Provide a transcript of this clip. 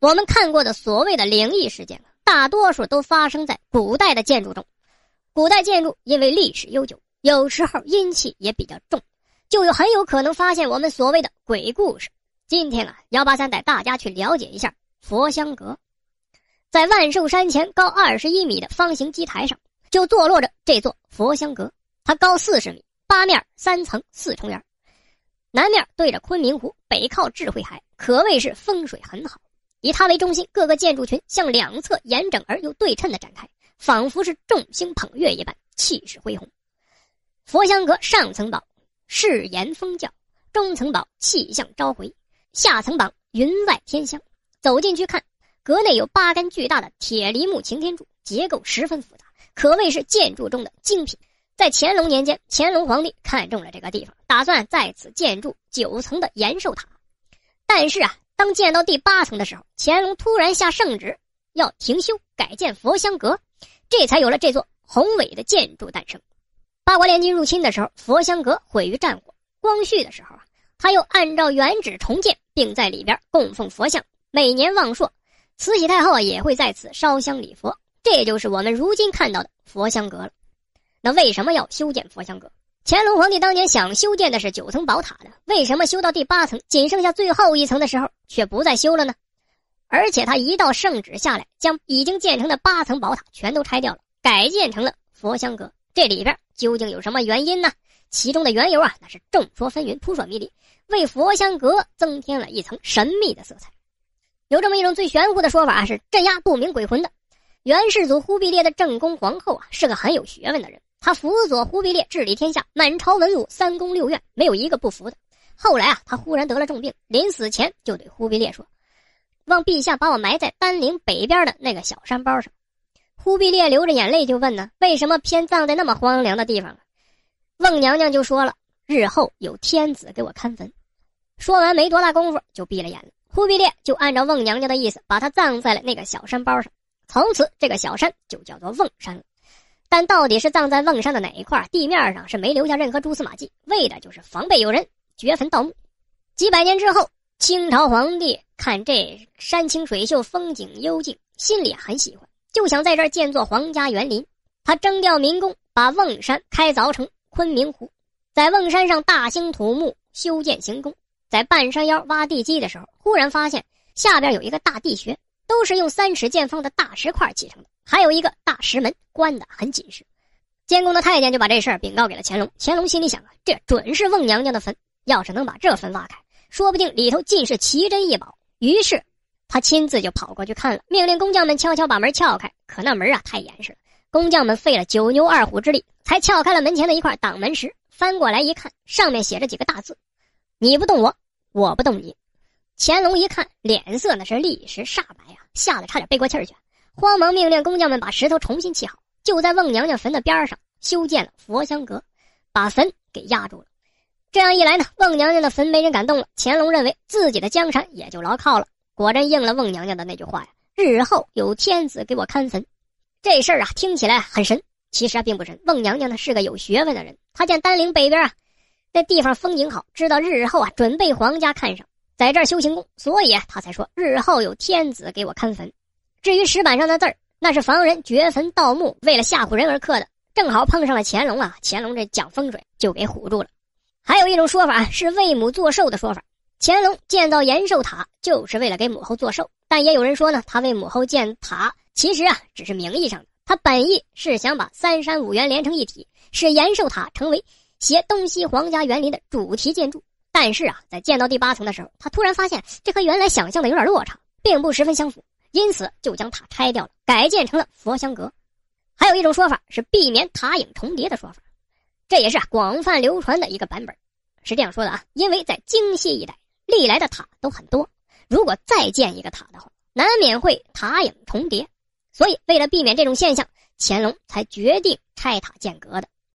我们看过的所谓的灵异事件，大多数都发生在古代的建筑中。古代建筑因为历史悠久，有时候阴气也比较重，就有很有可能发现我们所谓的鬼故事。今天啊，幺八三带大家去了解一下佛香阁。在万寿山前高二十一米的方形基台上，就坐落着这座佛香阁。它高四十米，八面三层四重檐，南面对着昆明湖，北靠智慧海，可谓是风水很好。以它为中心，各个建筑群向两侧严整而又对称的展开。仿佛是众星捧月一般，气势恢宏。佛香阁上层宝誓言封教，中层宝气象召回，下层榜云外天香。走进去看，阁内有八根巨大的铁梨木擎天柱，结构十分复杂，可谓是建筑中的精品。在乾隆年间，乾隆皇帝看中了这个地方，打算在此建筑九层的延寿塔。但是啊，当建到第八层的时候，乾隆突然下圣旨，要停修改建佛香阁。这才有了这座宏伟的建筑诞生。八国联军入侵的时候，佛香阁毁于战火。光绪的时候啊，他又按照原址重建，并在里边供奉佛像，每年望朔，慈禧太后也会在此烧香礼佛。这就是我们如今看到的佛香阁了。那为什么要修建佛香阁？乾隆皇帝当年想修建的是九层宝塔的，为什么修到第八层，仅剩下最后一层的时候，却不再修了呢？而且他一道圣旨下来，将已经建成的八层宝塔全都拆掉了，改建成了佛香阁。这里边究竟有什么原因呢？其中的缘由啊，那是众说纷纭、扑朔迷离，为佛香阁增添了一层神秘的色彩。有这么一种最玄乎的说法啊，是镇压不明鬼魂的。元世祖忽必烈的正宫皇后啊，是个很有学问的人，他辅佐忽必烈治理天下，满朝文武、三宫六院没有一个不服的。后来啊，他忽然得了重病，临死前就对忽必烈说。望陛下把我埋在丹陵北边的那个小山包上。忽必烈流着眼泪就问呢：“为什么偏葬在那么荒凉的地方啊？”孟娘娘就说了：“日后有天子给我看坟。”说完没多大功夫就闭了眼了。忽必烈就按照孟娘娘的意思，把他葬在了那个小山包上。从此，这个小山就叫做瓮山了。但到底是葬在瓮山的哪一块？地面上是没留下任何蛛丝马迹，为的就是防备有人掘坟盗墓。几百年之后，清朝皇帝。看这山清水秀，风景幽静，心里很喜欢，就想在这儿建座皇家园林。他征调民工，把瓮山开凿成昆明湖，在瓮山上大兴土木，修建行宫。在半山腰挖地基的时候，忽然发现下边有一个大地穴，都是用三尺见方的大石块砌成的，还有一个大石门，关得很紧实。监工的太监就把这事儿禀告给了乾隆。乾隆心里想啊，这准是瓮娘娘的坟，要是能把这坟挖开，说不定里头尽是奇珍异宝。于是，他亲自就跑过去看了，命令工匠们悄悄把门撬开。可那门啊太严实了，工匠们费了九牛二虎之力，才撬开了门前的一块挡门石。翻过来一看，上面写着几个大字：“你不动我，我不动你。”乾隆一看，脸色那是立时煞白啊，吓得差点背过气去，慌忙命令工匠们把石头重新砌好，就在瓮娘娘坟的边上修建了佛香阁，把坟给压住了。这样一来呢，瓮娘娘的坟没人敢动了。乾隆认为自己的江山也就牢靠了，果真应了瓮娘娘的那句话呀：“日后有天子给我看坟。”这事儿啊，听起来很神，其实啊并不神。瓮娘娘呢是个有学问的人，她见丹陵北边啊那地方风景好，知道日后啊准备皇家看上，在这儿修行宫，所以他才说日后有天子给我看坟。至于石板上的字儿，那是防人掘坟盗墓，为了吓唬人而刻的，正好碰上了乾隆啊，乾隆这讲风水就给唬住了。还有一种说法是为母作寿的说法，乾隆建造延寿塔就是为了给母后作寿。但也有人说呢，他为母后建塔，其实啊只是名义上的，他本意是想把三山五园连成一体，使延寿塔成为携东西皇家园林的主题建筑。但是啊，在建到第八层的时候，他突然发现这和原来想象的有点落差，并不十分相符，因此就将塔拆掉了，改建成了佛香阁。还有一种说法是避免塔影重叠的说法。这也是广泛流传的一个版本，是这样说的啊，因为在京西一带历来的塔都很多，如果再建一个塔的话，难免会塔影重叠，所以为了避免这种现象，乾隆才决定拆塔建阁的。